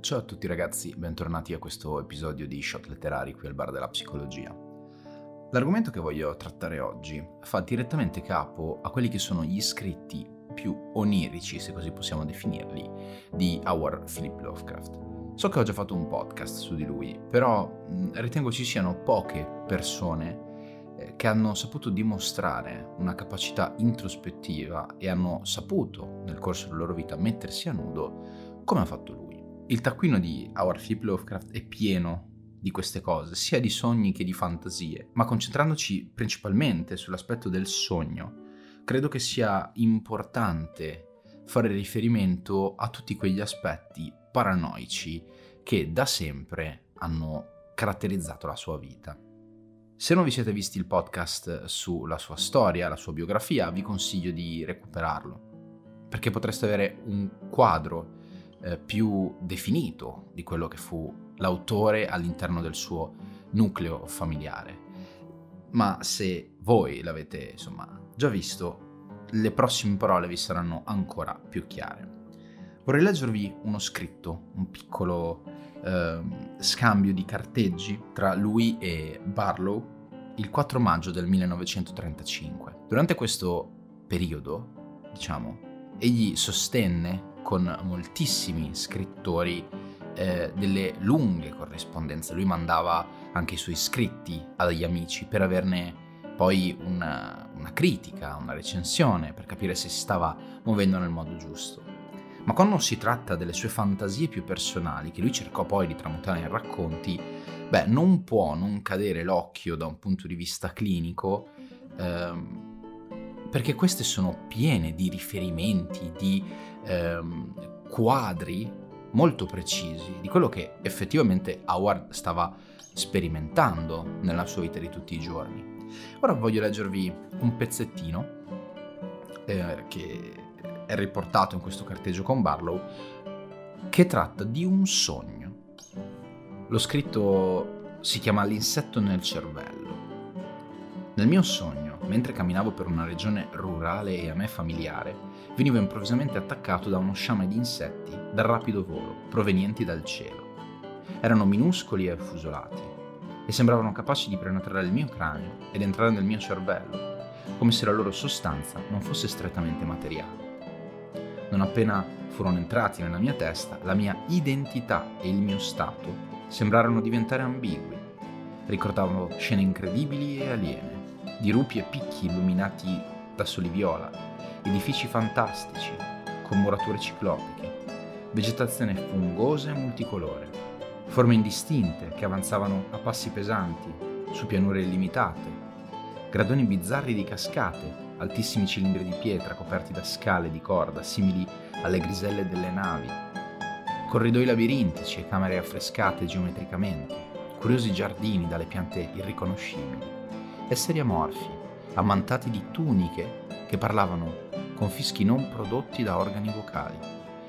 Ciao a tutti ragazzi, bentornati a questo episodio di Shot Letterari qui al Bar della Psicologia. L'argomento che voglio trattare oggi fa direttamente capo a quelli che sono gli scritti più onirici, se così possiamo definirli, di Howard Philip Lovecraft. So che ho già fatto un podcast su di lui, però ritengo ci siano poche persone eh, che hanno saputo dimostrare una capacità introspettiva e hanno saputo nel corso della loro vita mettersi a nudo come ha fatto lui. Il taccuino di Howard Philip Lovecraft è pieno di queste cose, sia di sogni che di fantasie, ma concentrandoci principalmente sull'aspetto del sogno, credo che sia importante fare riferimento a tutti quegli aspetti paranoici che da sempre hanno caratterizzato la sua vita. Se non vi siete visti il podcast sulla sua storia, la sua biografia, vi consiglio di recuperarlo, perché potreste avere un quadro eh, più definito di quello che fu l'autore all'interno del suo nucleo familiare. Ma se voi l'avete insomma già visto, le prossime parole vi saranno ancora più chiare. Vorrei leggervi uno scritto, un piccolo eh, scambio di carteggi tra lui e Barlow il 4 maggio del 1935. Durante questo periodo, diciamo, egli sostenne con moltissimi scrittori eh, delle lunghe corrispondenze. Lui mandava anche i suoi scritti agli amici per averne poi una, una critica, una recensione, per capire se si stava muovendo nel modo giusto. Ma quando si tratta delle sue fantasie più personali, che lui cercò poi di tramutare in racconti, beh, non può non cadere l'occhio da un punto di vista clinico, ehm, perché queste sono piene di riferimenti, di ehm, quadri molto precisi di quello che effettivamente Howard stava sperimentando nella sua vita di tutti i giorni. Ora voglio leggervi un pezzettino eh, che è riportato in questo carteggio con Barlow che tratta di un sogno. Lo scritto si chiama L'insetto nel cervello. Nel mio sogno, mentre camminavo per una regione rurale e a me familiare, venivo improvvisamente attaccato da uno sciame di insetti dal rapido volo, provenienti dal cielo. Erano minuscoli e affusolati e sembravano capaci di penetrare il mio cranio ed entrare nel mio cervello, come se la loro sostanza non fosse strettamente materiale. Non appena furono entrati nella mia testa, la mia identità e il mio stato sembrarono diventare ambigui. Ricordavo scene incredibili e aliene, di rupi e picchi illuminati da soli viola, edifici fantastici, con murature ciclopiche, vegetazione fungosa e multicolore, forme indistinte che avanzavano a passi pesanti, su pianure illimitate, gradoni bizzarri di cascate, altissimi cilindri di pietra coperti da scale di corda simili alle griselle delle navi, corridoi labirintici e camere affrescate geometricamente, curiosi giardini dalle piante irriconoscibili, esseri amorfi, ammantati di tuniche che parlavano con fischi non prodotti da organi vocali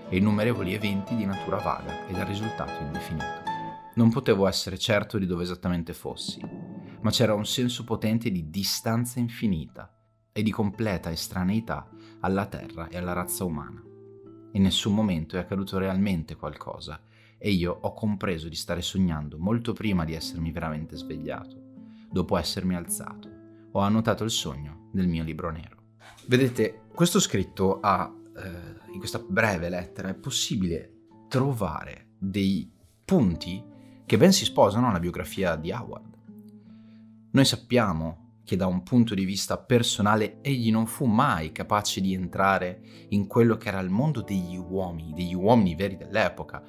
e innumerevoli eventi di natura vaga e dal risultato indefinito. Non potevo essere certo di dove esattamente fossi, ma c'era un senso potente di distanza infinita e di completa estraneità alla terra e alla razza umana. In nessun momento è accaduto realmente qualcosa e io ho compreso di stare sognando molto prima di essermi veramente svegliato. Dopo essermi alzato, ho annotato il sogno nel mio libro nero. Vedete, questo scritto ha, eh, in questa breve lettera, è possibile trovare dei punti che ben si sposano alla biografia di Howard. Noi sappiamo che da un punto di vista personale egli non fu mai capace di entrare in quello che era il mondo degli uomini, degli uomini veri dell'epoca.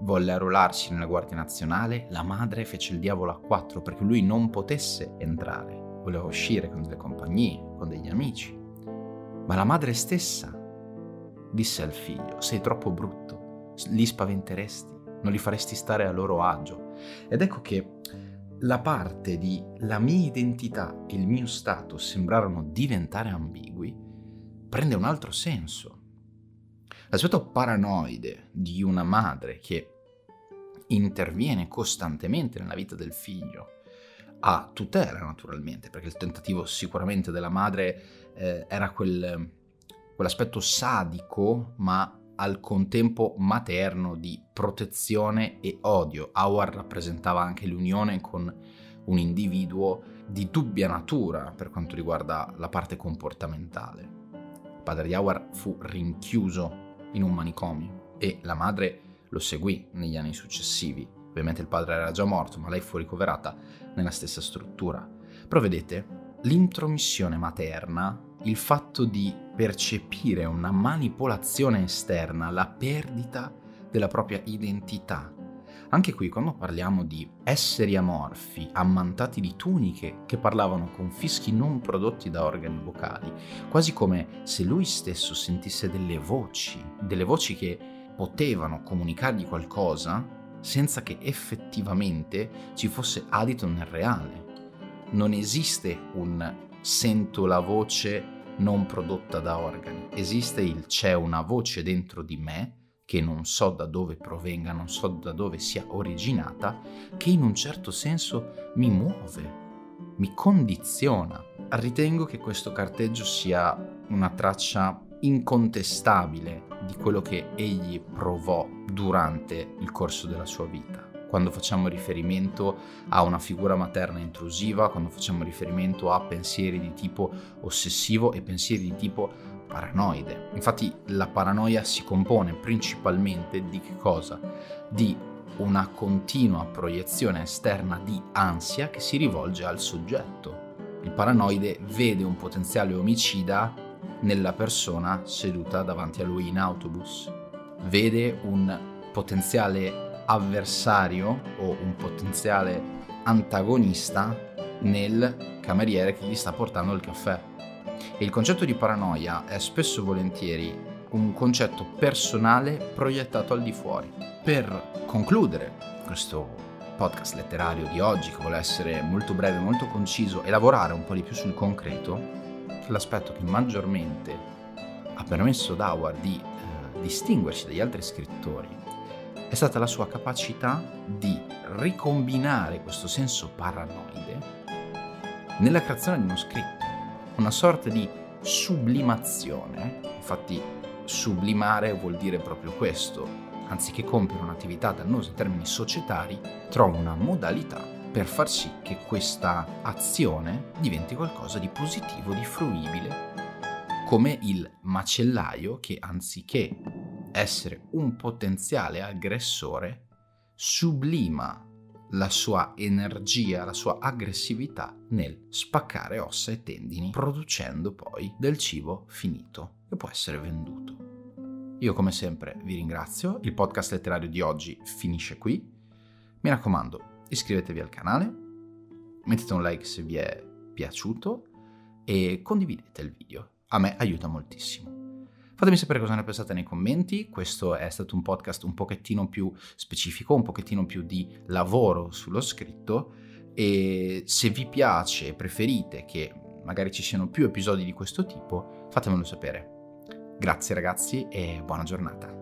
Volle arruolarsi nella Guardia Nazionale, la madre fece il diavolo a quattro perché lui non potesse entrare. Voleva uscire con delle compagnie, con degli amici. Ma la madre stessa disse al figlio, sei troppo brutto, li spaventeresti, non li faresti stare a loro agio. Ed ecco che la parte di la mia identità e il mio stato sembrarono diventare ambigui prende un altro senso. L'aspetto paranoide di una madre che interviene costantemente nella vita del figlio, a tutela naturalmente, perché il tentativo sicuramente della madre eh, era quel, quell'aspetto sadico ma al contempo materno di protezione e odio. Howard rappresentava anche l'unione con un individuo di dubbia natura per quanto riguarda la parte comportamentale. Il padre di Howard fu rinchiuso in un manicomio e la madre lo seguì negli anni successivi. Ovviamente il padre era già morto, ma lei fu ricoverata nella stessa struttura. Però vedete, l'intromissione materna, il fatto di percepire una manipolazione esterna, la perdita della propria identità, anche qui, quando parliamo di esseri amorfi, ammantati di tuniche che parlavano con fischi non prodotti da organi vocali, quasi come se lui stesso sentisse delle voci, delle voci che potevano comunicargli qualcosa senza che effettivamente ci fosse adito nel reale. Non esiste un sento la voce non prodotta da organi, esiste il c'è una voce dentro di me che non so da dove provenga, non so da dove sia originata, che in un certo senso mi muove, mi condiziona. Ritengo che questo carteggio sia una traccia incontestabile di quello che egli provò durante il corso della sua vita. Quando facciamo riferimento a una figura materna intrusiva, quando facciamo riferimento a pensieri di tipo ossessivo e pensieri di tipo paranoide. Infatti la paranoia si compone principalmente di che cosa? Di una continua proiezione esterna di ansia che si rivolge al soggetto. Il paranoide vede un potenziale omicida nella persona seduta davanti a lui in autobus. Vede un potenziale avversario o un potenziale antagonista nel cameriere che gli sta portando il caffè e il concetto di paranoia è spesso e volentieri un concetto personale proiettato al di fuori. Per concludere questo podcast letterario di oggi, che vuole essere molto breve, molto conciso e lavorare un po' di più sul concreto, l'aspetto che maggiormente ha permesso ad Howard di eh, distinguersi dagli altri scrittori è stata la sua capacità di ricombinare questo senso paranoide nella creazione di uno scritto una sorta di sublimazione, infatti sublimare vuol dire proprio questo, anziché compiere un'attività dannosa in termini societari, trova una modalità per far sì che questa azione diventi qualcosa di positivo, di fruibile, come il macellaio che anziché essere un potenziale aggressore, sublima la sua energia, la sua aggressività nel spaccare ossa e tendini, producendo poi del cibo finito che può essere venduto. Io come sempre vi ringrazio, il podcast letterario di oggi finisce qui. Mi raccomando, iscrivetevi al canale, mettete un like se vi è piaciuto e condividete il video. A me aiuta moltissimo. Fatemi sapere cosa ne pensate nei commenti, questo è stato un podcast un pochettino più specifico, un pochettino più di lavoro sullo scritto e se vi piace e preferite che magari ci siano più episodi di questo tipo, fatemelo sapere. Grazie ragazzi e buona giornata.